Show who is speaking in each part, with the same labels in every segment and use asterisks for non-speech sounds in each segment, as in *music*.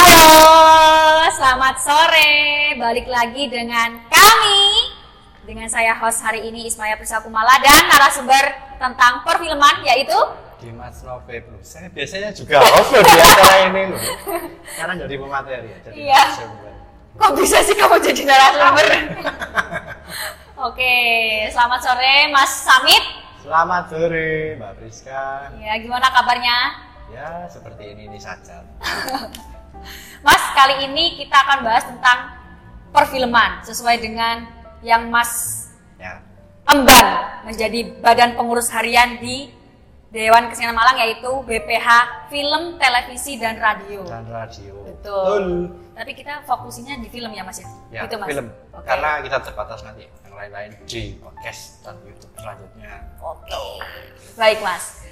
Speaker 1: Halo, selamat sore. Balik lagi dengan kami dengan saya host hari ini Ismaya Prisakumala dan narasumber tentang perfilman yaitu
Speaker 2: Dimas Nove Plus. Saya biasanya juga host loh di acara ini loh. *laughs* Sekarang jadi pemateri ya. Jadi
Speaker 1: Iya.
Speaker 2: narasumber.
Speaker 1: Kok bisa sih kamu jadi narasumber? *laughs* Oke, selamat sore Mas Samit.
Speaker 2: Selamat sore Mbak Priska.
Speaker 1: Ya, gimana kabarnya?
Speaker 2: Ya seperti ini ini saja. *laughs*
Speaker 1: Mas, kali ini kita akan bahas tentang perfilman sesuai dengan yang Mas
Speaker 2: Ya.
Speaker 1: emban menjadi badan pengurus harian di Dewan Kesenian Malang yaitu BPH Film, Televisi dan Radio.
Speaker 2: Dan radio.
Speaker 1: Betul. Tapi kita fokusnya di film ya Mas ya?
Speaker 2: Ya,
Speaker 1: Gitu, Mas?
Speaker 2: film.
Speaker 1: Oke.
Speaker 2: Karena kita terbatas nanti yang lain-lain di podcast dan YouTube selanjutnya.
Speaker 1: Oke. Baik Mas.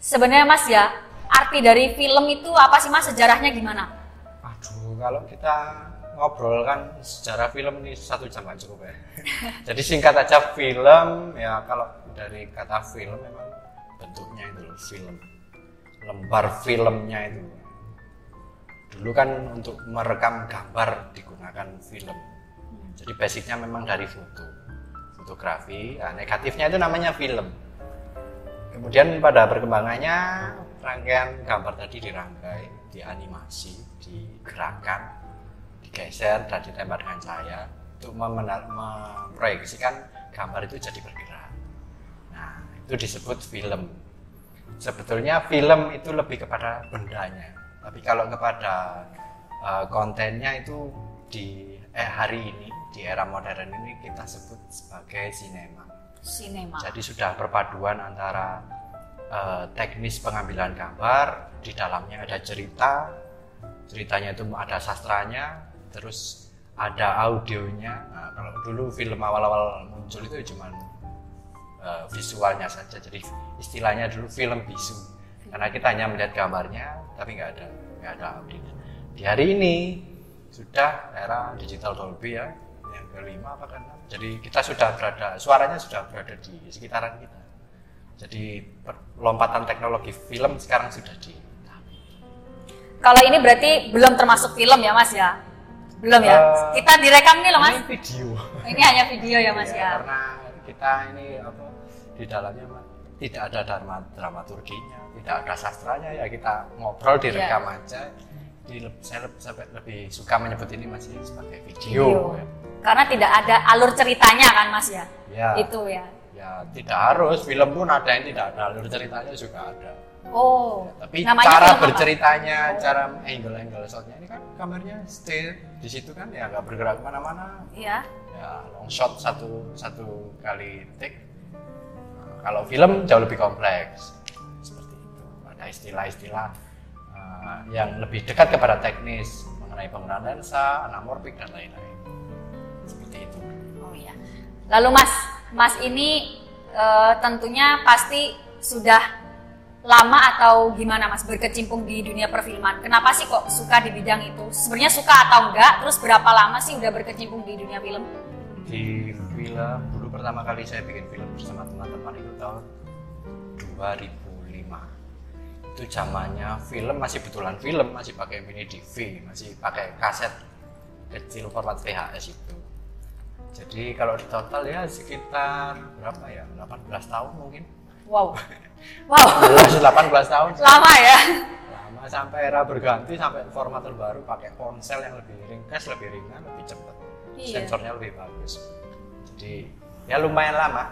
Speaker 1: Sebenarnya Mas ya, arti dari film itu apa sih Mas? Sejarahnya gimana?
Speaker 2: Aduh, kalau kita ngobrol kan sejarah film ini satu jam kan cukup ya. *laughs* Jadi singkat aja film ya kalau dari kata film memang bentuknya itu loh film. Lembar filmnya itu. Dulu kan untuk merekam gambar digunakan film. Jadi basicnya memang dari foto, fotografi. Nah, negatifnya itu namanya film. Kemudian pada perkembangannya rangkaian gambar tadi dirangkai, dianimasi, digerakkan, digeser dan ditembak dengan cahaya untuk memproyeksikan gambar itu jadi bergerak. Nah, itu disebut film. Sebetulnya film itu lebih kepada bendanya, tapi kalau kepada eh, kontennya itu di eh, hari ini di era modern ini kita sebut sebagai sinema.
Speaker 1: Sinema.
Speaker 2: Jadi sudah perpaduan antara eh, teknis pengambilan gambar, di dalamnya ada cerita, ceritanya itu ada sastranya, terus ada audionya. Nah, kalau dulu film awal-awal muncul itu cuma eh, visualnya saja, jadi istilahnya dulu film bisu. Karena kita hanya melihat gambarnya, tapi nggak ada nggak ada audionya. Di hari ini sudah era digital Dolby ya, yang kelima apa kan? Jadi kita sudah berada, suaranya sudah berada di sekitaran kita. Jadi lompatan teknologi film sekarang sudah di
Speaker 1: Kalau ini berarti belum termasuk film ya Mas ya? Belum ya?
Speaker 2: Eh,
Speaker 1: kita direkam nih loh Mas.
Speaker 2: Ini video.
Speaker 1: Ini hanya video ya Mas
Speaker 2: Ya,
Speaker 1: ya?
Speaker 2: Karena kita ini apa di dalamnya Mas, tidak ada drama dramaturginya, tidak ada sastranya ya kita ngobrol direkam
Speaker 1: Iya.
Speaker 2: aja. Di, saya lebih, sampai lebih suka menyebut ini masih sebagai
Speaker 1: Video.
Speaker 2: video. ya.
Speaker 1: Karena tidak ada alur ceritanya kan Mas ya?
Speaker 2: Ya.
Speaker 1: Itu ya.
Speaker 2: Ya tidak harus film pun ada yang tidak ada alur ceritanya juga ada.
Speaker 1: Oh.
Speaker 2: Tapi
Speaker 1: namanya
Speaker 2: cara
Speaker 1: apa?
Speaker 2: berceritanya, cara angle-angle shotnya ini kan kameranya stay di situ kan ya nggak bergerak ke mana-mana.
Speaker 1: Iya.
Speaker 2: Ya long shot satu satu kali take. Kalau film jauh lebih kompleks seperti itu. Ada istilah-istilah uh, yang lebih dekat kepada teknis mengenai penggunaan lensa, anamorphic dan lain-lain. Seperti itu.
Speaker 1: Oh iya. Lalu Mas, Mas ini eh, tentunya pasti sudah lama atau gimana Mas berkecimpung di dunia perfilman? Kenapa sih kok suka di bidang itu? Sebenarnya suka atau enggak? Terus berapa lama sih udah berkecimpung di dunia film?
Speaker 2: Di film dulu pertama kali saya bikin film bersama teman-teman itu tahun 2005 itu zamannya film masih betulan film masih pakai mini DV masih pakai kaset kecil format VHS itu jadi kalau di total ya sekitar berapa ya 18 tahun mungkin
Speaker 1: Wow. *laughs* Wow.
Speaker 2: 18 tahun
Speaker 1: Lama ya.
Speaker 2: lama sampai era berganti sampai format terbaru pakai ponsel yang lebih ringkas lebih ringan lebih cepat
Speaker 1: Iya.
Speaker 2: sensornya lebih bagus jadi ya lumayan lama.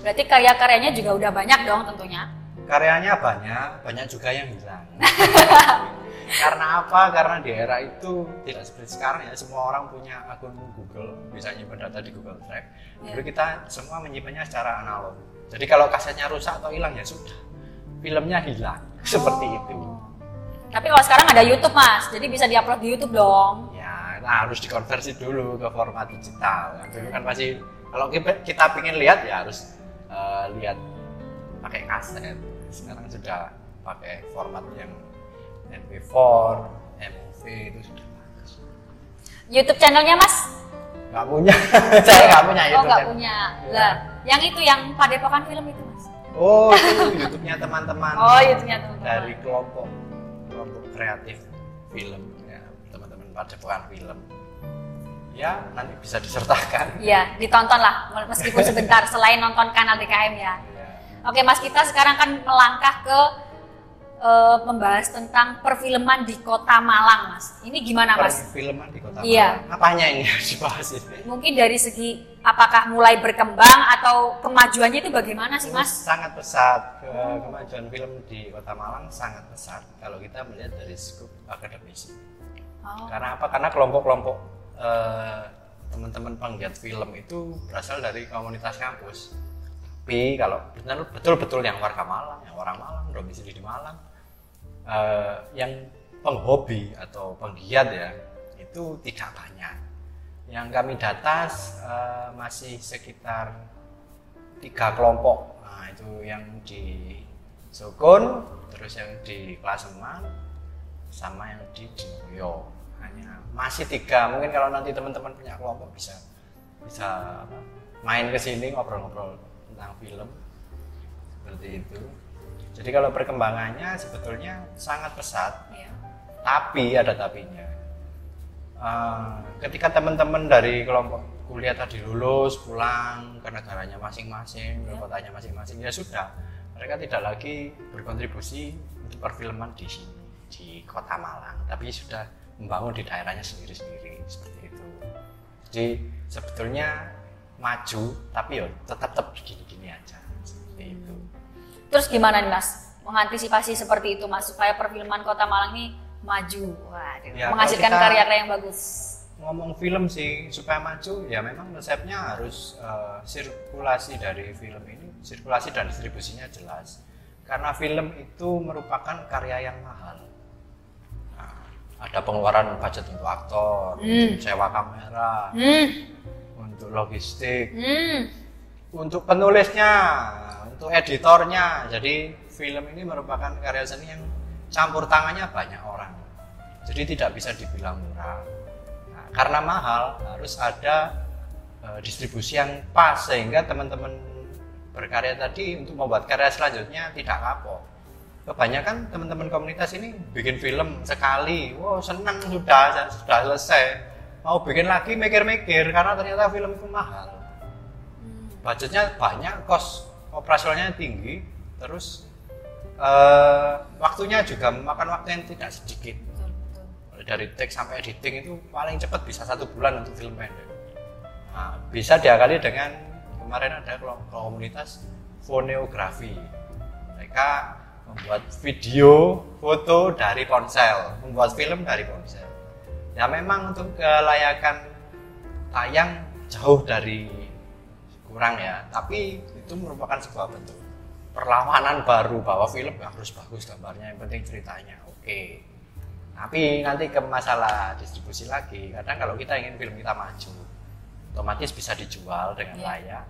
Speaker 1: Berarti karya-karyanya juga udah banyak dong tentunya.
Speaker 2: karyanya banyak banyak juga yang hilang. *laughs* Karena apa? Karena di era itu tidak seperti sekarang ya. Semua orang punya akun Google bisa nyimpan data di Google Drive.
Speaker 1: Ya.
Speaker 2: dulu kita semua menyimpannya secara analog. Jadi kalau kasetnya rusak atau hilang ya sudah. Filmnya hilang. *laughs* Seperti itu.
Speaker 1: Tapi kalau sekarang ada YouTube Mas, jadi bisa diupload di YouTube dong.
Speaker 2: Nah, harus dikonversi dulu ke format digital. Dulu kan masih kalau kita, kita pengen lihat ya harus eh, lihat pakai kaset. Sekarang sudah pakai format yang MP4, MOV itu sudah bagus.
Speaker 1: YouTube channelnya Mas?
Speaker 2: Nggak punya. *laughs* Saya nggak punya
Speaker 1: oh
Speaker 2: YouTube
Speaker 1: nggak
Speaker 2: channel.
Speaker 1: punya lah yang itu yang padepokan film itu mas?
Speaker 2: Oh itu YouTube-nya teman-teman.
Speaker 1: Oh YouTube-nya teman-teman.
Speaker 2: Dari kelompok kelompok kreatif film padepokan film ya nanti bisa disertakan
Speaker 1: Iya, *laughs* ditonton lah meskipun sebentar selain nonton kanal DKM ya.
Speaker 2: ya.
Speaker 1: Oke Mas, kita sekarang kan melangkah ke eh, membahas tentang perfilman di Kota Malang, Mas. Ini gimana, Mas?
Speaker 2: perfilman di kota
Speaker 1: Iya.
Speaker 2: Malang. apanya ini yang dibahas ini
Speaker 1: Mungkin dari segi apakah mulai berkembang atau kemajuannya itu bagaimana sih, Mas?
Speaker 2: sangat pesat Ke- kemajuan film di kota Malang sangat pesat kalau kita melihat dari skup akademisi
Speaker 1: Oh,
Speaker 2: karena apa? Karena kelompok-kelompok eh, teman-teman penggiat film itu berasal dari komunitas kampus. Tapi kalau betul betul-betul yang warga Malang yang orang Malang domisili di Malang eh, yang penghobi atau penggiat ya itu tidak banyak. Yang kami data eh, masih sekitar tiga kelompok. Nah itu yang di Sukun terus yang di Klaseman sama yang di Dinoyo hanya masih tiga. Mungkin kalau nanti teman-teman punya kelompok bisa bisa apa, main ke sini ngobrol-ngobrol tentang film. Seperti itu. Jadi kalau perkembangannya sebetulnya sangat pesat.
Speaker 1: Iya.
Speaker 2: tapi ada tapinya. Eh, ketika teman-teman dari kelompok kuliah tadi lulus pulang ke negaranya masing-masing ke
Speaker 1: Ya.
Speaker 2: kotanya masing-masing ya sudah. Mereka tidak lagi berkontribusi untuk perfilman di sini di kota Malang tapi sudah membangun di daerahnya sendiri-sendiri seperti itu jadi sebetulnya maju tapi ya tetap tetap gini-gini aja seperti itu
Speaker 1: Terus gimana nih, Mas? Mengantisipasi seperti itu, Mas, supaya perfilman Kota Malang ini maju. Waduh,
Speaker 2: Ya,
Speaker 1: menghasilkan karya-karya yang bagus.
Speaker 2: ngomong film sih supaya maju ya memang resepnya harus eh, sirkulasi dari film ini sirkulasi dan distribusinya jelas karena film itu merupakan karya yang mahal ada pengeluaran budget untuk aktor
Speaker 1: Hmm.
Speaker 2: untuk sewa kamera
Speaker 1: Hmm,
Speaker 2: untuk logistik.
Speaker 1: Hmm.
Speaker 2: untuk penulisnya untuk editornya. Jadi film ini merupakan karya seni yang campur tangannya banyak orang. Jadi tidak bisa dibilang murah. Nah, karena mahal harus ada eh, distribusi yang pas sehingga teman-teman berkarya tadi untuk membuat karya selanjutnya tidak kapok kebanyakan teman-teman komunitas ini bikin film sekali wow senang sudah sudah selesai mau bikin lagi mikir-mikir karena ternyata film itu mahal budgetnya banyak, kos operasionalnya tinggi, terus eh, waktunya juga memakan waktu yang tidak sedikit.
Speaker 1: Betul, betul.
Speaker 2: Dari take sampai editing itu paling cepat bisa satu bulan untuk film pendek. Nah, bisa diakali dengan kemarin ada kelompok komunitas foneografi. Mereka membuat video, foto dari ponsel, membuat film dari ponsel. Ya memang untuk kelayakan tayang jauh dari kurang ya, tapi itu merupakan sebuah bentuk perlawanan baru bahwa film ya harus bagus gambarnya, yang penting ceritanya oke. Tapi nanti ke masalah distribusi lagi, kadang kalau kita ingin film kita maju, otomatis bisa dijual dengan
Speaker 1: Iya.
Speaker 2: layak.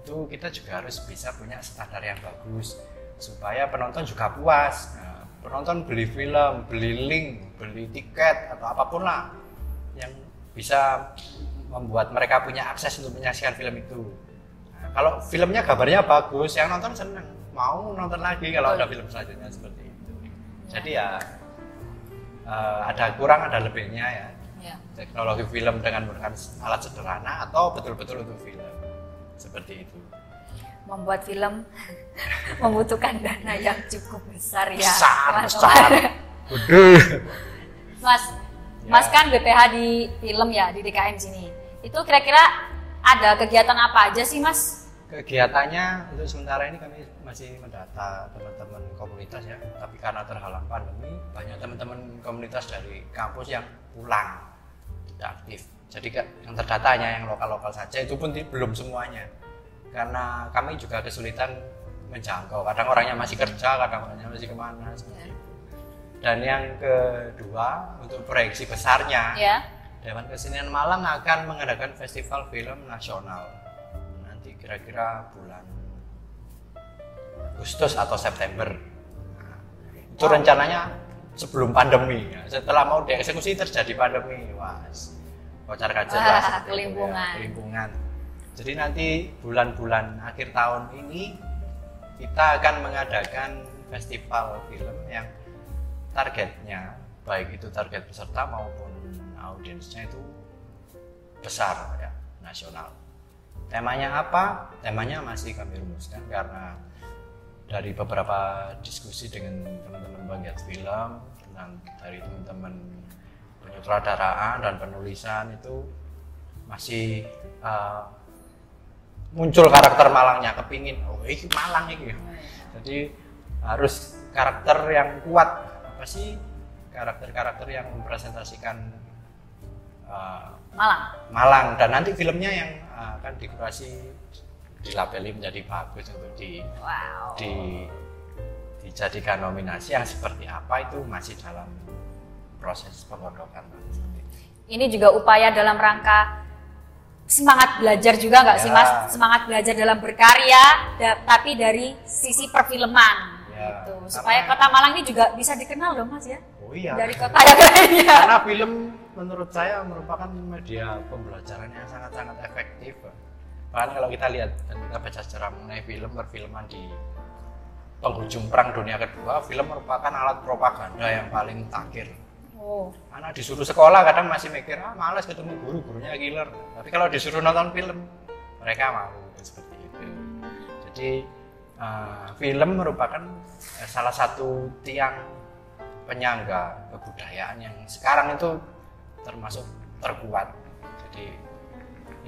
Speaker 2: Itu kita juga harus bisa punya standar yang bagus supaya penonton juga puas. Nah, penonton beli film, beli link, beli tiket atau apa pun lah yang bisa membuat mereka punya akses untuk menyaksikan film itu. Nah, kalau filmnya gambarnya bagus, yang nonton seneng, mau nonton lagi kalau ada film selanjutnya seperti itu. Jadi ya eh, ada kurang ada lebihnya ya
Speaker 1: Ya.
Speaker 2: teknologi film dengan menggunakan alat sederhana atau betul-betul untuk film seperti itu.
Speaker 1: Membuat film *laughs* membutuhkan dana yang cukup besar ya.
Speaker 2: Besar,
Speaker 1: teman-teman.
Speaker 2: besar. Waduh.
Speaker 1: Mas,
Speaker 2: Ya.
Speaker 1: Mas kan BPH di film ya di DKM sini. Itu kira-kira ada kegiatan apa aja sih Mas?
Speaker 2: Kegiatannya untuk sementara ini kami masih mendata teman-teman komunitas ya, tapi karena terhalang pandemi banyak teman-teman komunitas dari kampus yang pulang tidak aktif. Jadi yang terdata hanya yang lokal-lokal saja, itu pun belum semuanya. Karena kami juga kesulitan menjangkau. Kadang orangnya masih kerja, kadang orangnya masih ke mana seperti
Speaker 1: Ya.
Speaker 2: itu. Dan yang kedua untuk proyeksi besarnya,
Speaker 1: Ya.
Speaker 2: Dewan Kesenian Malang akan mengadakan festival film nasional nanti kira-kira bulan Agustus atau September. Nah, itu rencananya sebelum pandemi. Setelah mau dieksekusi terjadi pandemi, was. kocar kacir lah ya,
Speaker 1: kelimpungan.
Speaker 2: Jadi nanti bulan-bulan akhir tahun ini kita akan mengadakan festival film yang targetnya baik itu target peserta maupun audiensnya itu besar ya nasional. Temanya apa? Temanya masih kami rumuskan karena dari beberapa diskusi dengan teman-teman bagian film dan dari teman-teman penyutradaraan dan penulisan itu masih uh, muncul karakter Malangnya kepingin oh ini Malang ini jadi harus karakter yang kuat apa sih karakter-karakter yang mempresentasikan uh,
Speaker 1: Malang.
Speaker 2: Malang dan nanti filmnya yang uh, akan dikurasi dilabeli menjadi bagus untuk di
Speaker 1: Wow.
Speaker 2: di dijadikan nominasi yang seperti apa itu masih dalam proses penggodokan itu.
Speaker 1: Ini juga upaya dalam rangka semangat belajar juga nggak sih
Speaker 2: Ya.
Speaker 1: mas? Semangat belajar dalam berkarya, da- tapi dari sisi perfilman.
Speaker 2: Ya,
Speaker 1: gitu.
Speaker 2: karena-
Speaker 1: Supaya kota Malang ini juga bisa dikenal dong mas ya?
Speaker 2: Oh iya.
Speaker 1: Dari kota yang *laughs* lainnya.
Speaker 2: Karena film menurut saya merupakan media pembelajaran yang sangat-sangat efektif. Bahkan kalau kita lihat dan kita baca sejarah mengenai film perfilman di penghujung perang dunia kedua, film merupakan alat propaganda yang paling takhir.
Speaker 1: Oh,
Speaker 2: Anak disuruh sekolah kadang masih mikir, ah males ketemu guru, gurunya killer. Tapi kalau disuruh nonton film, mereka mau seperti itu. Jadi eh, film merupakan eh, salah satu tiang penyangga kebudayaan yang sekarang itu termasuk terkuat. Jadi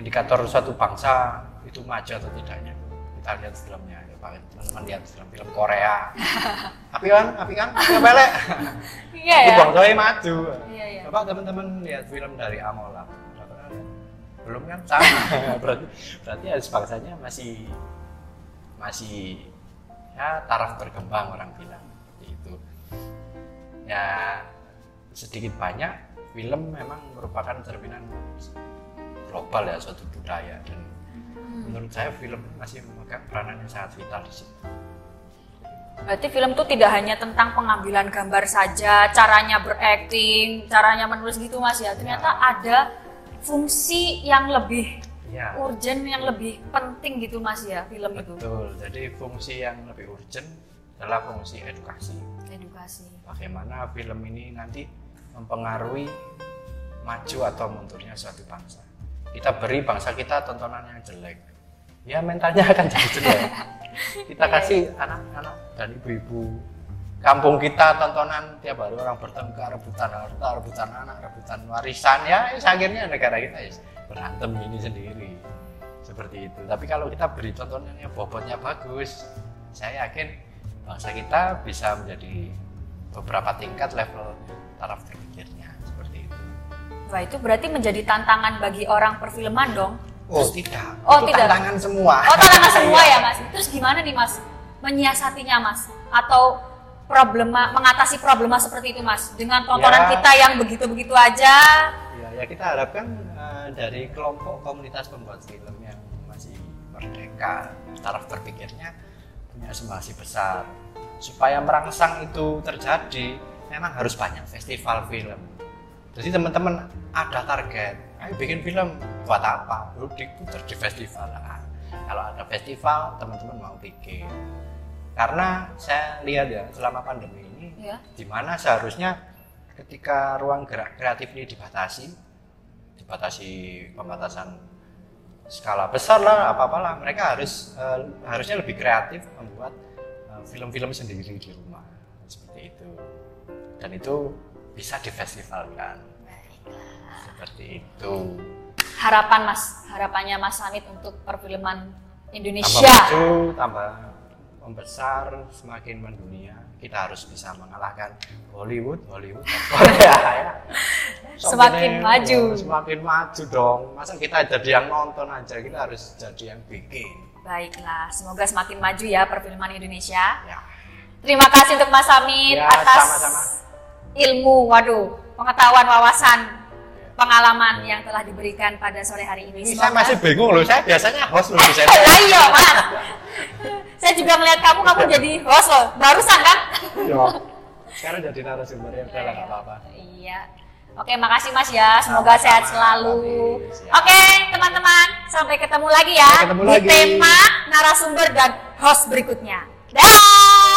Speaker 2: indikator suatu bangsa itu maju atau tidaknya kita lihat filmnya. Pak, teman-teman lihat film-film Korea. *laughs* api kan, api kan, api pelek.
Speaker 1: iya ya.
Speaker 2: bangsanya maju.
Speaker 1: Iya iya.
Speaker 2: Bapak teman-teman lihat film dari Amola. Belum kan? Sama. *laughs* berarti berarti harus bangsanya masih masih ya taraf berkembang orang bilang seperti itu. Ya sedikit banyak film memang merupakan cerminan global ya suatu budaya dan menurut saya film masih memegang peranan yang sangat vital di situ.
Speaker 1: Berarti film itu tidak hanya tentang pengambilan gambar saja, caranya berakting, caranya menulis gitu mas ya. Ternyata ada fungsi yang lebih
Speaker 2: Ya.
Speaker 1: urgent, yang lebih penting gitu mas ya film itu.
Speaker 2: Betul. Jadi fungsi yang lebih urgent adalah fungsi edukasi.
Speaker 1: Edukasi.
Speaker 2: Bagaimana film ini nanti mempengaruhi maju atau mundurnya suatu bangsa. Kita beri bangsa kita tontonan yang jelek, ya mentalnya akan jadi jelek. Kita kasih anak-anak dan ibu-ibu kampung kita tontonan tiap hari orang bertengkar, rebutan harta, rebutan anak, rebutan warisan, ya akhirnya negara kita ya berantem ini sendiri seperti itu. Tapi kalau kita beri tontonan yang bobotnya bagus, saya yakin bangsa kita bisa menjadi beberapa tingkat level taraf berpikirnya seperti itu.
Speaker 1: Wah itu berarti menjadi tantangan bagi orang perfilman dong.
Speaker 2: Oh tidak,
Speaker 1: Oh,
Speaker 2: itu
Speaker 1: tidak.
Speaker 2: tantangan semua.
Speaker 1: Oh tantangan *laughs* semua ya mas. Terus gimana nih mas menyiasatinya mas? Atau problema mengatasi problema seperti itu mas dengan tontonan
Speaker 2: Ya.
Speaker 1: kita yang begitu-begitu aja?
Speaker 2: Ya, ya kita harapkan eh, dari kelompok komunitas pembuat film yang masih merdeka, taraf berpikirnya punya estimasi besar. Supaya merangsang itu terjadi, memang harus banyak festival film. Jadi teman-teman ada target, ayo bikin film buat apa? Lu diputar di festival. Nah, kalau ada festival, teman-teman mau bikin. Karena saya lihat ya selama pandemi ini
Speaker 1: Ya.
Speaker 2: di mana seharusnya ketika ruang gerak kreatif ini dibatasi, dibatasi pembatasan skala besar lah, apa apalah, mereka harus eh, harusnya lebih kreatif membuat eh, film-film sendiri di rumah seperti itu, dan itu bisa difestivalkan seperti itu.
Speaker 1: Harapan mas, harapannya mas Samit untuk perfilman
Speaker 2: Tambah
Speaker 1: Indonesia.
Speaker 2: maju, tambah membesar, semakin mendunia. Kita harus bisa mengalahkan Hollywood, Hollywood, *laughs* Korea ya. *laughs*
Speaker 1: Semakin maju.
Speaker 2: ya, Semakin maju dong. Masa kita jadi yang nonton aja, kita harus jadi yang bikin.
Speaker 1: Baiklah, semoga semakin maju ya perfilman Indonesia.
Speaker 2: Ya.
Speaker 1: Terima kasih untuk Mas Samit
Speaker 2: Ya,
Speaker 1: atas
Speaker 2: sama-sama.
Speaker 1: ilmu, waduh, pengetahuan, wawasan, pengalaman yang telah diberikan pada sore hari ini.
Speaker 2: Ini saya masih bingung loh, saya biasanya host loh di *laughs* saya.
Speaker 1: Lah iya, Mas. Saya juga melihat kamu, kamu jadi host loh. Barusan kan?
Speaker 2: Yo. Sekarang jadi narasumber ya, udah nggak apa-apa.
Speaker 1: Iya. Oke, makasih Mas ya. Semoga
Speaker 2: Sama-sama,
Speaker 1: sehat selalu.
Speaker 2: Ya.
Speaker 1: Oke, teman-teman, sampai ketemu lagi ya
Speaker 2: Sampai ketemu
Speaker 1: di
Speaker 2: lagi.
Speaker 1: tema narasumber dan host berikutnya. Dah.